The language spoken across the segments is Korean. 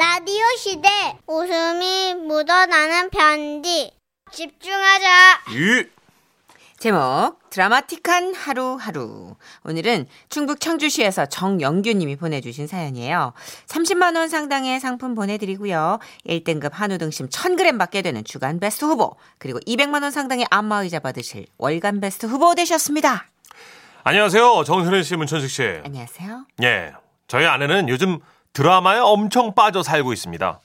라디오 시대. 웃음이 묻어나는 편지. 집중하자. 이 제목 드라마틱한 하루하루. 오늘은 충북 청주시에서 정영규님이 보내주신 사연이에요. 30만 원 상당의 상품 보내드리고요. 1등급 한우 등심 1000g 받게 되는 주간 베스트 후보 그리고 200만 원 상당의 안마의자 받으실 월간 베스트 후보 되셨습니다. 안녕하세요. 정선혜 씨, 문천식 씨. 안녕하세요. 예. 저희 아내는 요즘 드라마에 엄청 빠져 살고 있습니다.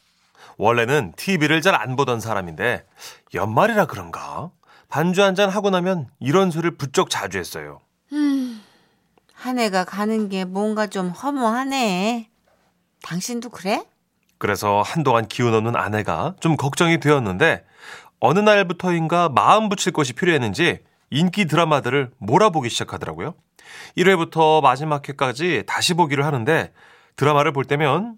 원래는 TV를 잘 안 보던 사람인데 연말이라 그런가? 반주 한 잔 하고 나면 이런 소리를 부쩍 자주 했어요. 한 해가 가는 게 뭔가 좀 허무하네 당신도 그래? 그래서 한동안 기운 없는 아내가 좀 걱정이 되었는데 어느 날부터인가 마음 붙일 것이 필요했는지 인기 드라마들을 몰아보기 시작하더라고요. 1회부터 마지막 회까지 다시 보기를 하는데 드라마를 볼 때면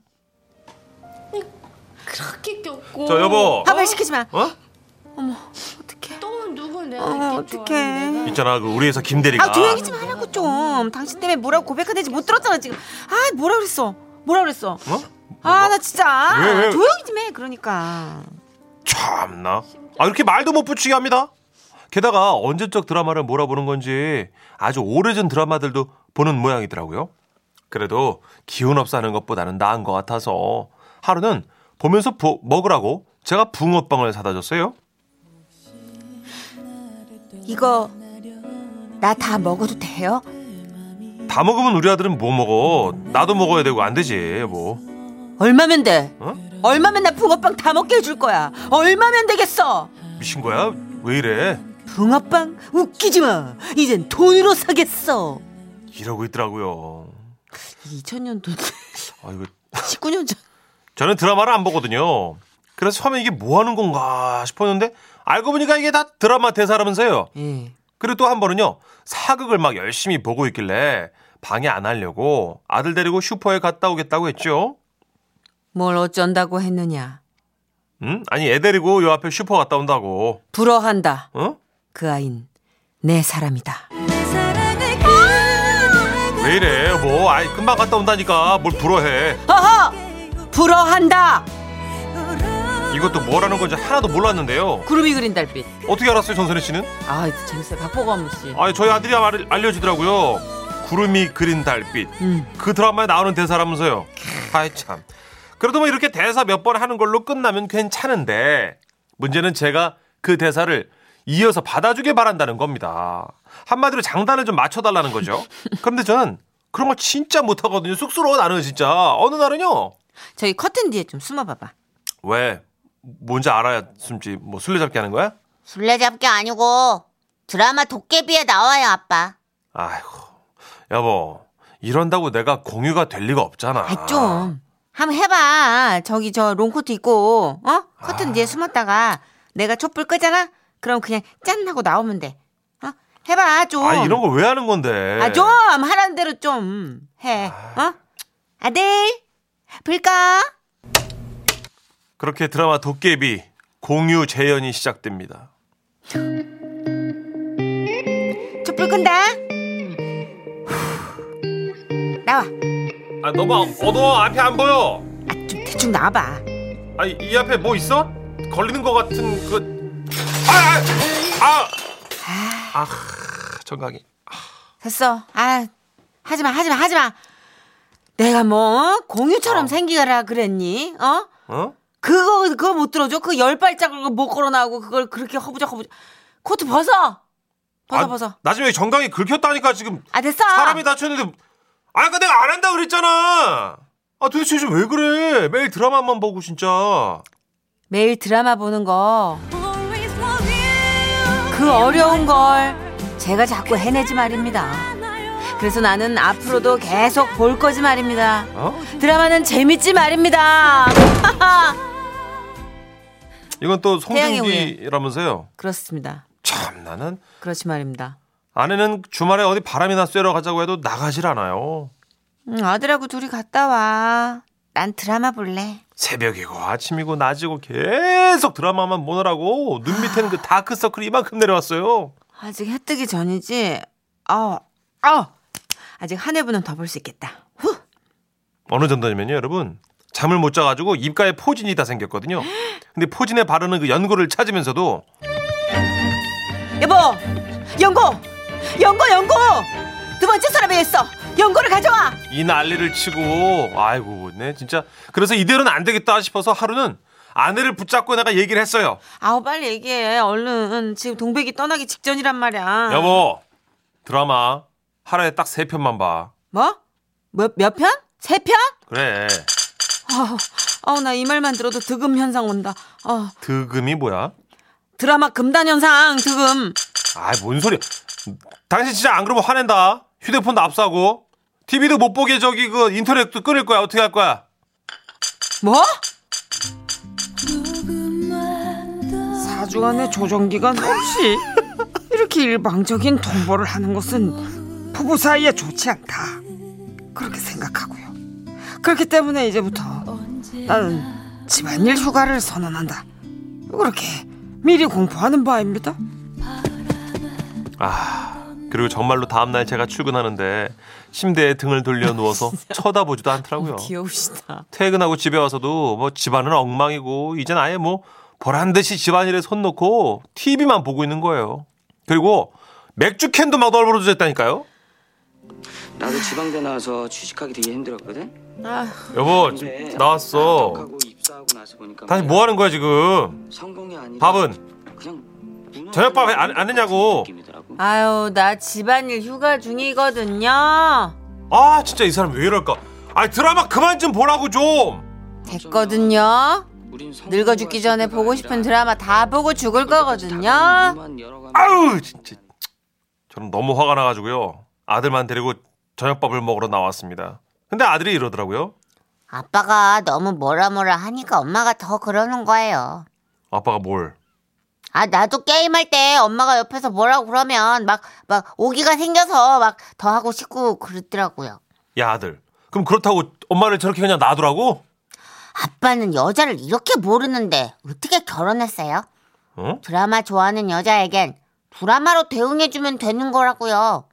그렇게 꼈고. 저 여보 밥을 시키지 마 어? 어떡해 또 누구 내가 어, 이렇게 어떡해. 좋아하는 내가? 있잖아 그 우리 회사 김대리가 아 조용히 좀 하라고 좀 당신 때문에 뭐라고 고백하는지 못 들었잖아 지금 아 뭐라 그랬어 뭐라 그랬어 어? 아 나 진짜 왜, 왜? 조용히 좀 해 그러니까 참나. 아, 이렇게 말도 못 붙이게 합니다. 게다가 언제적 드라마를 몰아보는 건지 아주 오래전 드라마들도 보는 모양이더라고요. 그래도 기운 없어 하는 것보다는 나은 것 같아서 하루는 보면서 부- 먹으라고 제가 붕어빵을 사다 줬어요. 이거 나 다 먹어도 돼요? 다 먹으면 우리 아들은 못 먹어. 나도 먹어야 되고 안 되지, 뭐. 얼마면 돼? 어? 얼마면 나 붕어빵 다 먹게 해줄 거야 얼마면 되겠어 미친 거야? 왜 이래? 붕어빵 웃기지 마 이젠 돈으로 사겠어 이러고 있더라고요. 2000년도 아, 이거 19년 전 저는 드라마를 안 보거든요. 그래서 처음에 이게 뭐 하는 건가 싶었는데 알고 보니까 이게 다 드라마 대사라면서요. 예. 그리고 또 한 번은요. 사극을 막 열심히 보고 있길래 방해 안 하려고 아들 데리고 슈퍼에 갔다 오겠다고 했죠. 뭘 어쩐다고 했느냐 응? 아니 애 데리고 요 앞에 슈퍼 갔다 온다고. 불어한다 어? 그 아인 내 사람이다 왜 이래? 뭐 아이 금방 갔다 온다니까 뭘 불어해. 어허 불어한다 이것도 뭐라는 건지 하나도 몰랐는데요. 구름이 그린 달빛 어떻게 알았어요, 전선희 씨는? 아 재밌어요 박보검 씨 아니 저희 아들이 알, 알려주더라고요. 구름이 그린 달빛. 음. 그 드라마에 나오는 대사라면서요. 아이 참. 그래도 뭐 이렇게 대사 몇 번 하는 걸로 끝나면 괜찮은데 문제는 제가 그 대사를 이어서 받아주길 바란다는 겁니다. 한마디로 장단을 좀 맞춰달라는 거죠. 그런데 저는 그런 거 진짜 못하거든요. 쑥스러워 나는 진짜. 어느 날은요. 저기 커튼 뒤에 좀 숨어봐봐 왜? 뭔지 알아야 숨지. 뭐 술래잡기 하는 거야? 술래잡기 아니고 드라마 도깨비에 나와요 아빠 아이고. 여보. 이런다고 내가 공유가 될 리가 없잖아. 아 좀 한번 해봐 저기 저 롱코트 입고 어 커튼 아. 뒤에 숨었다가 내가 촛불 끄잖아 그럼 그냥 짠 하고 나오면 돼 어? 해봐 좀 아 이런 거 왜 하는 건데? 아, 좀 하라는 대로 좀 해. 어? 아들, 불 꺼. 그렇게 드라마 도깨비 공유 재연이 시작됩니다. 촛불 끈다. 나와. 아 너무 어두워 앞에 안 보여. 아, 좀 대충 나와봐. 아이 이 앞에 뭐 있어? 걸리는 것 같은 그. 아아 아. 아, 정강이. 됐어. 아, 하지마, 하지마, 하지마. 내가 뭐 공유처럼 어. 생기라 그랬니? 어? 어? 그거 그거 못 들어줘? 그 열 발짝을 못 걸어 나오고 그걸 그렇게 허부적 허부적. 코트 벗어. 벗어 아, 벗어. 나중에 정강이 긁혔다니까 지금 아 됐어. 사람이 다쳤는데. 아, 까 내가 안 한다 그랬잖아. 아, 도대체 요즘 왜 그래? 매일 드라마만 보고 진짜. 매일 드라마 보는 거. 그 어려운 걸 제가 자꾸 해내지 말입니다. 그래서 나는 앞으로도 계속 볼 거지 말입니다. 어? 드라마는 재밌지 말입니다. 이건 또 송중기라면서요. 그렇습니다. 참 나는 그렇지 말입니다. 아내는 주말에 어디 바람이나 쐬러 가자고 해도 나가질 않아요. 음, 아들하고 둘이 갔다 와. 난 드라마 볼래. 새벽이고 아침이고 낮이고 계속 드라마만 보느라고 눈 밑에는 그 다크서클이 이만큼 내려왔어요. 아직 해 뜨기 전이지. 아, 아, 아직 한 회분은 더 볼 수 있겠다. 후. 어느 정도냐면요, 여러분. 잠을 못 자가지고 입가에 포진이 다 생겼거든요. 근데 포진에 바르는 그 연고를 찾으면서도 여보, 연고, 연고, 연고. 두 번째 서랍에 있어. 연고를 가져와. 이 난리를 치고 아이고 네 진짜 그래서 이대로는 안 되겠다 싶어서 하루는 아내를 붙잡고 내가 얘기를 했어요. 아우 빨리 얘기해. 얼른 지금 동백이 떠나기 직전이란 말이야. 여보 드라마 하루에 딱 세 편만 봐. 뭐? 몇, 몇 편? 세 편? 그래 아우 나이 말만 들어도 득음 현상 온다. 어, 득음이 뭐야? 드라마 금단 현상 득음. 아이 뭔 소리야? 당신 진짜 안 그러면 화낸다. 휴대폰도 압수하고 TV도 못 보게 저기 그 인터넷도 끊을 거야. 어떻게 할 거야? 뭐? 4주간의 조정 기간 없이 이렇게 일방적인 통보를 하는 것은 부부 사이에 좋지 않다. 그렇게 생각하고요. 그렇기 때문에 이제부터 나는 집안일 휴가를 선언한다. 그렇게 미리 공포하는 바입니다. 아 그리고 정말로 다음날 제가 출근하는데 침대에 등을 돌려 누워서 쳐다보지도 않더라고요. 귀여우시다. 퇴근하고 집에 와서도 뭐 집안은 엉망이고 이젠 아예 뭐 보란 듯이 집안일에 손 놓고 TV만 보고 있는 거예요. 그리고 맥주 캔도 막 널브러 졌다니까요. 나도 지방대 나와서 취직하기 되게 힘들었거든. 아, 여보 나왔어. 합격하고 입사하고 나서 보니까 다시 뭐 하는 거야 지금? 성공이 아니라 밥은 저녁밥 안- 안 했냐고. 아유 나 집안일 휴가 중이거든요. 아 진짜 이 사람 왜 이럴까? 아 드라마 그만 좀 보라고 좀. 됐거든요. 늙어 죽기 전에 보고 싶은 드라마 다 보고 죽을 거거든요. 아우 진짜 저는 너무 화가 나가지고요 아들만 데리고 저녁밥을 먹으러 나왔습니다. 근데 아들이 이러더라고요. 아빠가 너무 뭐라 뭐라 하니까 엄마가 더 그러는 거예요. 아빠가 뭘? 아, 나도 게임할 때 엄마가 옆에서 뭐라고 그러면 막, 막 오기가 생겨서 막 더 하고 싶고 그러더라고요. 야 아들. 그럼 그렇다고 엄마를 저렇게 그냥 놔두라고? 아빠는 여자를 이렇게 모르는데 어떻게 결혼했어요? 어? 드라마 좋아하는 여자에겐 드라마로 대응해주면 되는 거라고요.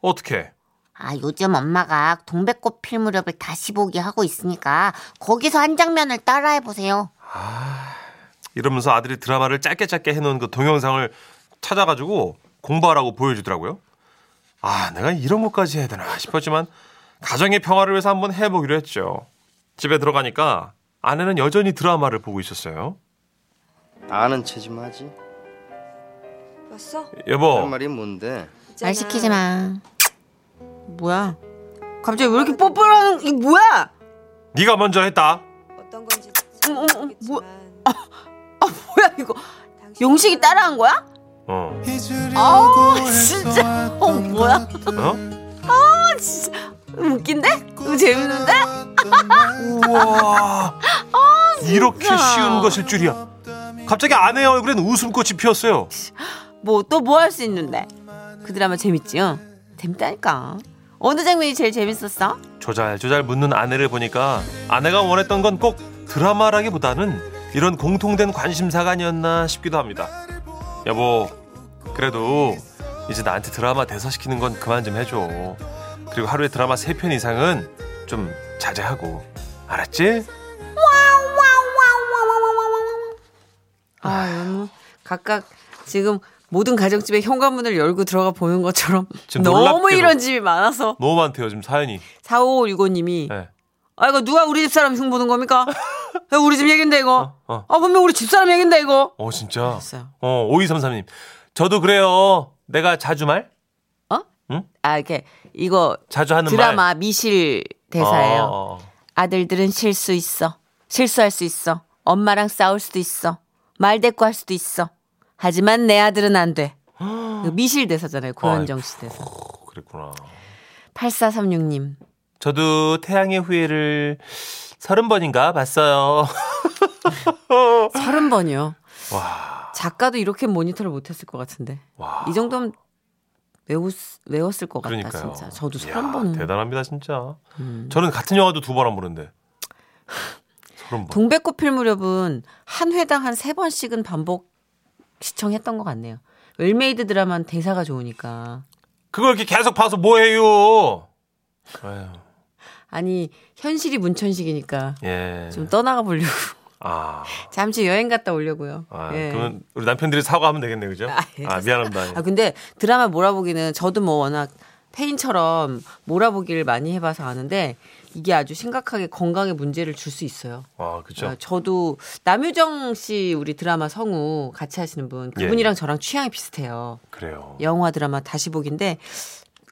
어떻게? 아, 요즘 엄마가 동백꽃 필 무렵을 다시 보기 하고 있으니까 거기서 한 장면을 따라해보세요. 이러면서 아들이 드라마를 짧게 짧게 해놓은 그 동영상을 찾아가지고 공부하라고 보여주더라고요. 아, 내가 이런 것까지 해야 되나 싶었지만 가정의 평화를 위해서 한번 해보기로 했죠. 집에 들어가니까 아내는 여전히 드라마를 보고 있었어요. 아는 체좀 하지. 왔어? 여보, 할 말이 뭔데? 말 시키지 마. 뭐야? 갑자기 왜 이렇게 뽀뽀하는 이게 뭐야? 네가 먼저 했다. 어떤 건지 잘 모르겠지만 아 뭐야 이거? 용식이 따라한 거야? 어, 아 진짜 어 뭐야? 어? 진짜 웃긴데? 재밌는데? 우와, 이렇게 쉬운 것일 줄이야. 갑자기 아내의 얼굴엔 웃음꽃이 피었어요. 뭐 또 뭐 할 수 있는데? 그 드라마 재밌지요? 재밌다니까. 어느 장면이 제일 재밌었어? 조잘조잘 묻는 아내를 보니까 아내가 원했던 건 꼭 드라마라기보다는 이런 공통된 관심사가 아니었나 싶기도 합니다. 여보, 그래도 이제 나한테 드라마 대사 시키는 건 그만 좀 해줘. 그리고 하루에 드라마 세 편 이상은 좀 자제하고. 알았지? 아 너무 각각 지금 모든 가정집에 현관문을 열고 들어가 보는 것처럼 너무. 이런 집이 많아서 너무 많대요, 지금 사연이. 4565님이 네. 아 이거 누가 우리 집 사람 흉 보는 겁니까? 야, 우리 집 얘긴데 이거 어. 아 분명 우리 집사람 얘긴데 이거 어, 진짜. 됐어요. 어, 5233님. 저도 그래요. 내가 자주 말? 아 이렇게 이거 자주 하는 드라마 말. 미실 대사예요. 어, 어. 아들들은 실수 있어. 실수할 수 있어. 엄마랑 싸울 수도 있어. 말 대꾸할 수도 있어. 하지만 내 아들은 안 돼. 그 미실 대사잖아요. 고현정 씨 대사. 어, 그랬구나. 8436님. 저도 태양의 후예를 서른 번인가 봤어요. 서른 번이요. 와, 작가도 이렇게 모니터를 못했을 것 같은데. 와. 이 정도면 외웠, 외웠을 것 같다 그러니까요. 진짜. 저도 서른 번은. 음. 대단합니다, 진짜. 저는 같은 영화도 두 번 안 보는데. 서른 번. 동백꽃 필 무렵은 한 회당 한 세 번씩은 반복 시청했던 것 같네요. well-made 드라마는 대사가 좋으니까. 그걸 이렇게 계속 봐서 뭐 해요? 아니 현실이 문천식이니까 예. 좀 떠나가 보려고 아, 잠시 여행 갔다 오려고요. 아 예. 그러면 우리 남편들이 사과하면 되겠네, 그죠? 아, 예, 아, 미안합니다. 예. 아 근데 드라마 몰아보기는 저도 뭐 워낙 폐인처럼 몰아보기를 많이 해봐서 아는데 이게 아주 심각하게 건강에 문제를 줄 수 있어요. 아, 그죠? 아, 저도 남유정 씨 우리 드라마 성우 같이 하시는 분 예. 그분이랑 저랑 취향이 비슷해요. 그래요. 영화 드라마 다시 보기인데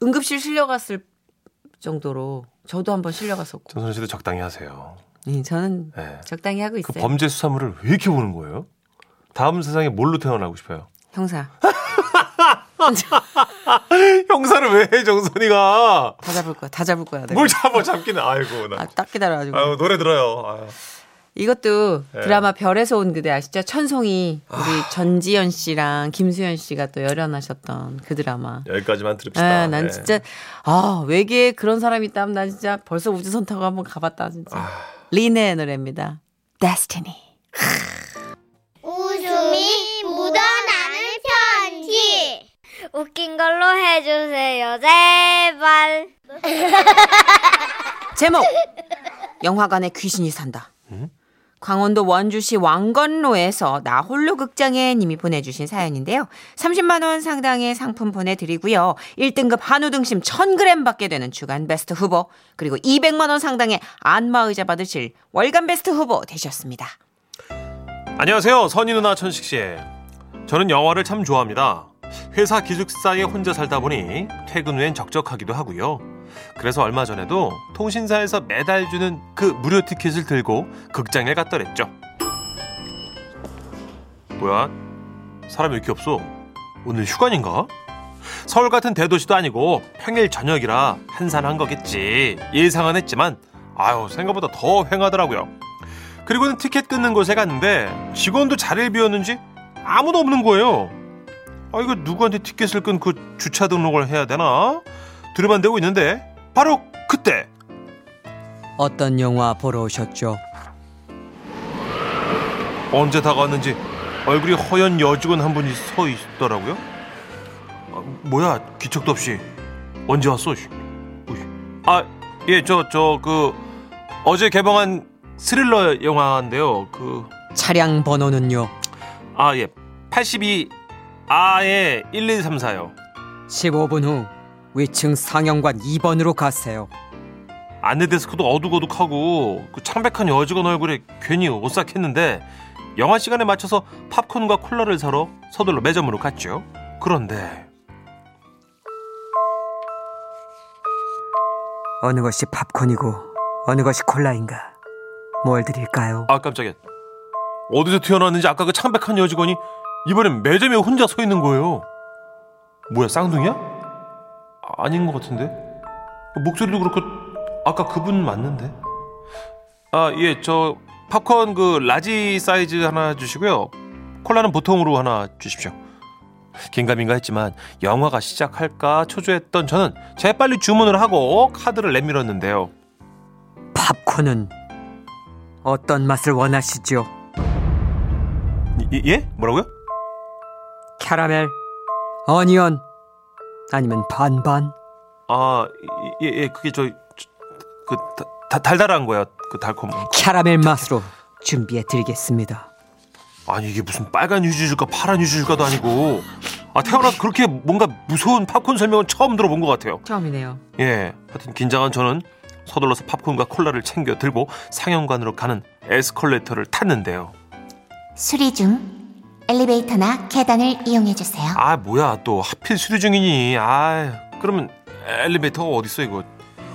응급실 실려갔을 정도로 저도 한번 실려갔었고 전선 씨도 적당히 하세요. 예, 저는 예. 적당히 하고 그 있어요. 범죄 수사물을 왜 이렇게 보는 거예요? 다음 세상에 뭘로 태어나고 싶어요? 형사 형사를 왜 해, 정선이가? 다 잡을 거야. 다 잡을 거야. 내가. 뭘 잡아 잡기는 아이고 나. 아, 딱 기다려가지고. 아유 노래 들어요. 아유. 이것도 예. 드라마 별에서 온 그대 아시죠? 천송이 우리 전지현 씨랑 김수현 씨가 또 열연하셨던 그 드라마. 여기까지만 들읍시다. 아, 난 예. 진짜 아 외계에 그런 사람이 있다면 난 진짜 벌써 우주선 타고 한번 가봤다 진짜. 아. 리네의 노래입니다. Destiny. 웃음이 묻어나는 편지. 웃긴 걸로 해주세요, 제발. 제목 영화관에 귀신이 산다. 강원도 원주시 왕건로에서 나 홀로 극장에 님이 보내주신 사연인데요. 30만 원 상당의 상품 보내드리고요. 1등급 한우 등심 1000g 받게 되는 주간 베스트 후보 그리고 200만 원 상당의 안마의자 받으실 월간 베스트 후보 되셨습니다. 안녕하세요. 선희 누나 천식 씨. 저는 영화를 참 좋아합니다. 회사 기숙사에 혼자 살다 보니 퇴근 후엔 적적하기도 하고요. 그래서 얼마 전에도 통신사에서 매달 주는 그 무료 티켓을 들고 극장에 갔더랬죠. 뭐야? 사람이 왜 이렇게 없어? 오늘 휴관인가? 서울 같은 대도시도 아니고 평일 저녁이라 한산한 거겠지. 예상은 했지만 아유 생각보다 더 횡하더라고요. 그리고는 티켓 끊는 곳에 갔는데 직원도 자리를 비웠는지 아무도 없는 거예요. 아 이거 누구한테 티켓을 끊고 주차 등록을 해야 되나? 들여반되고 있는데 바로 그때 어떤 영화 보러 오셨죠? 언제 다가왔는지 얼굴이 허연 여직원 한 분이 서 있더라고요. 아, 뭐야 기척도 없이 언제 왔어? 아 예 저 저 그 어제 개봉한 스릴러 영화인데요. 그 차량 번호는요? 아, 예. 82 아예 1234요. 15분 후 위층 상영관 2번으로 가세요. 안내 데스크도 어둑어둑하고 그 창백한 여직원 얼굴에 괜히 오싹했는데 영화 시간에 맞춰서 팝콘과 콜라를 사러 서둘러 매점으로 갔죠. 그런데 어느 것이 팝콘이고 어느 것이 콜라인가? 뭘 드릴까요? 아 깜짝이야. 어디서 튀어나왔는지 아까 그 창백한 여직원이 이번엔 매점에 혼자 서 있는 거예요. 뭐야 쌍둥이야? 아, 아닌 것 같은데. 목소리도 그렇고 아까 그분 맞는데. 아 예 저 팝콘 그 large 사이즈 하나 주시고요. 콜라는 보통으로 하나 주십시오. 긴가민가 했지만 영화가 시작할까 초조했던 저는 재빨리 주문을 하고 카드를 내밀었는데요. 팝콘은 어떤 맛을 원하시죠? 예? 예? 뭐라고요? 캐러멜, 어니언, 아니면 반반? 아, 예, 예, 그게 저, 저, 그, 다, 다- 달달한 거야. 그 달콤. 캐러멜 맛으로 준비해 드리겠습니다. 아니, 이게 무슨 빨간 유주줄까 파란 유주줄까도 아니고. 아, 태어나서 그렇게 뭔가 무서운 팝콘 설명은 처음 들어본 것 같아요. 처음이네요. 예. 하여튼 긴장한 저는 서둘러서 팝콘과 콜라를 챙겨 들고 상영관으로 가는 에스컬레이터를 탔는데요. 수리 중 엘리베이터나 계단을 이용해 주세요. 아, 뭐야, 또 하필 수리 중이니. 아, 그러면 엘리베이터가 어딨어, 이거.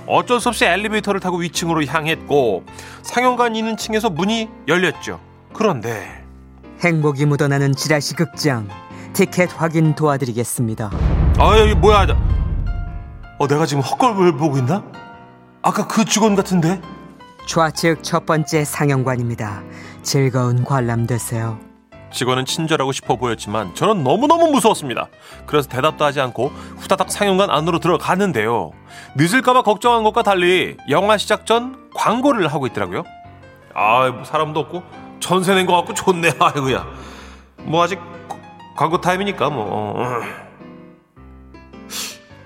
어쩔 수 없이 엘리베이터를 타고 위층으로 향했고 상영관 있는 층에서 문이 열렸죠. 그런데 행복이 묻어나는 지라시 극장 티켓 확인 도와드리겠습니다. 아 여기 뭐야? 어 내가 지금 헛걸을 보고 있나? 아까 그 직원 같은데? 좌측 첫 번째 상영관입니다. 즐거운 관람 되세요. 직원은 친절하고 싶어 보였지만 저는 너무너무 무서웠습니다. 그래서 대답도 하지 않고 후다닥 상영관 안으로 들어갔는데요. 늦을까봐 걱정한 것과 달리 영화 시작 전 광고를 하고 있더라고요. 아, 뭐 사람도 없고 전세 낸 것 같고 좋네. 아이고야. 뭐 아직 고- 광고 타임이니까 뭐. 어.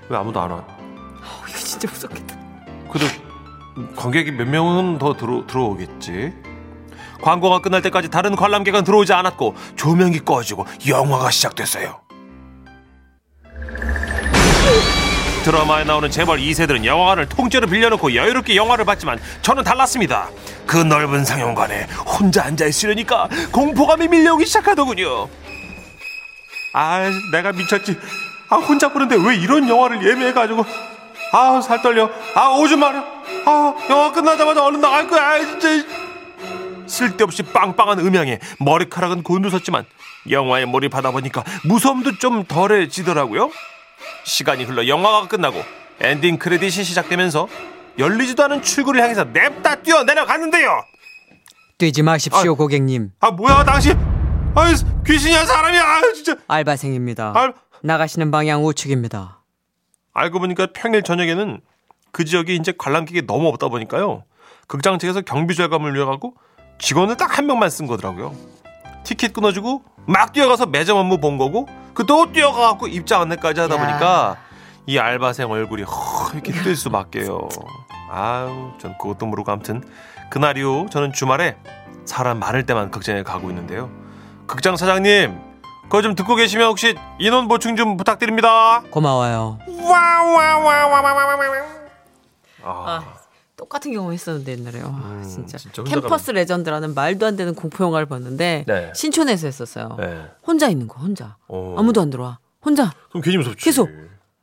왜 아무도 안 와? 어, 이거 진짜 무섭겠다. 그래도 관객이 몇 명은 더 들어, 들어오겠지. 광고가 끝날 때까지 다른 관람객은 들어오지 않았고 조명이 꺼지고 영화가 시작됐어요. 드라마에 나오는 재벌 2세들은 영화관을 통째로 빌려놓고 여유롭게 영화를 봤지만 저는 달랐습니다. 그 넓은 상영관에 혼자 앉아 있으려니까 공포감이 밀려오기 시작하더군요. 아, 내가 미쳤지. 아, 혼자 보는데 왜 이런 영화를 예매해가지고. 아, 살 떨려. 아, 오줌 마려. 아, 영화 끝나자마자 얼른 나갈 거야. 아, 진짜. 쓸데없이 빵빵한 음향에 머리카락은 곤두섰지만 영화에 몰입하다 보니까 무서움도 좀 덜해지더라고요. 시간이 흘러 영화가 끝나고 엔딩 크레딧이 시작되면서 열리지도 않은 출구를 향해서 냅다 뛰어 내려갔는데요. 뛰지 마십시오 아. 고객님 아 뭐야 당신? 아 귀신이야 사람이야? 아 진짜. 알바생입니다 알 나가시는 방향 우측입니다 알고 보니까 평일 저녁에는 그 지역에 이제 관람객이 너무 없다 보니까요. 극장 측에서 경비 절감을 위해 가고 직원을 딱 한 명만 쓴 거더라고요. 티켓 끊어주고 막 뛰어가서 매점 업무 본 거고 그 또 뛰어가갖고 입장 안내까지 하다 야. 보니까 이 알바생 얼굴이 허옇게 뜰 수밖에요. 아유, 전 그것도 모르고 아무튼 그날 이후 저는 주말에 사람 많을 때만 극장에 가고 있는데요. 극장 사장님, 그거 좀 듣고 계시면 혹시 인원 보충 좀 부탁드립니다. 고마워요 아, 똑같은 경험 했었는데 옛날에요. 와, 음, 진짜. 진짜 캠퍼스 레전드라는 말도 안 되는 공포 영화를 봤는데 네. 신촌에서 했었어요. 네. 혼자 있는 거 혼자. 어. 아무도 안 들어와. 혼자 그럼 괜히 무섭지. 계속.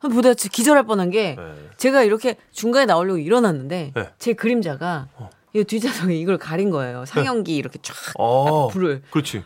보다 기절할 뻔한 게 네. 제가 이렇게 중간에 나오려고 일어났는데 네. 제 그림자가 이 뒷좌석에 이걸 가린 거예요. 상영기 이렇게 쫙 어, 불을 그렇지.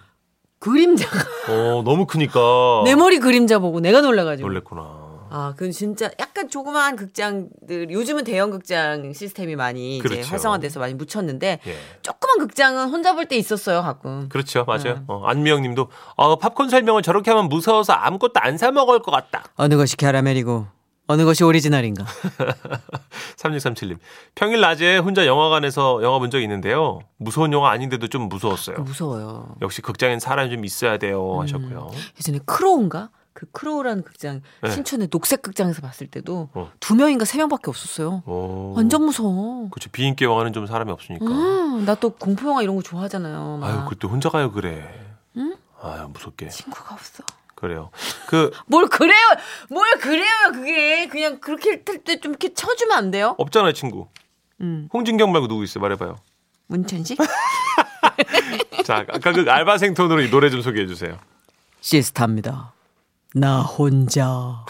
그림자가 어, 너무 크니까. 내 머리 그림자 보고 내가 놀라가지고 놀랬구나. 아, 그건 진짜 약간 조그마한 극장들 요즘은 대형 극장 시스템이 많이 이제 그렇죠. 활성화돼서 많이 묻혔는데 예. 조그만 극장은 혼자 볼 때 있었어요 가끔. 그렇죠. 맞아요. 네. 어, 안미영 님도, 어, 팝콘 설명을 저렇게 하면 무서워서 아무것도 안 사 먹을 것 같다. 어느 것이 캐러멜이고 어느 것이 오리지널인가 3637님. 평일 낮에 혼자 영화관에서 영화 본 적이 있는데요. 무서운 영화 아닌데도 좀 무서웠어요. 무서워요. 역시 극장엔 사람이 좀 있어야 돼요. 하셨고요. 예전에 크로우인가? 그 크로우라는 극장 네. 신촌의 녹색 극장에서 봤을 때도 어. 두 명인가 세 명밖에 없었어요. 오. 완전 무서워. 그렇죠. 비인기 영화는 좀 사람이 없으니까. 음, 나또 공포 영화 이런 거 좋아하잖아요. 막. 아유, 그때 혼자 가요, 그래. 응? 아유, 무섭게. 친구가 없어. 그래요. 그, 뭘 그래요? 뭘 그래요? 그게 그냥 그렇게 탈때좀 이렇게 쳐주면 안 돼요? 없잖아요, 친구. 음, 홍진경 말고 누구 있어요? 말해봐요. 문천식? 자, 아까 그 알바생 톤으로 이 노래 좀 소개해 주세요. 시스타입니다 나 혼자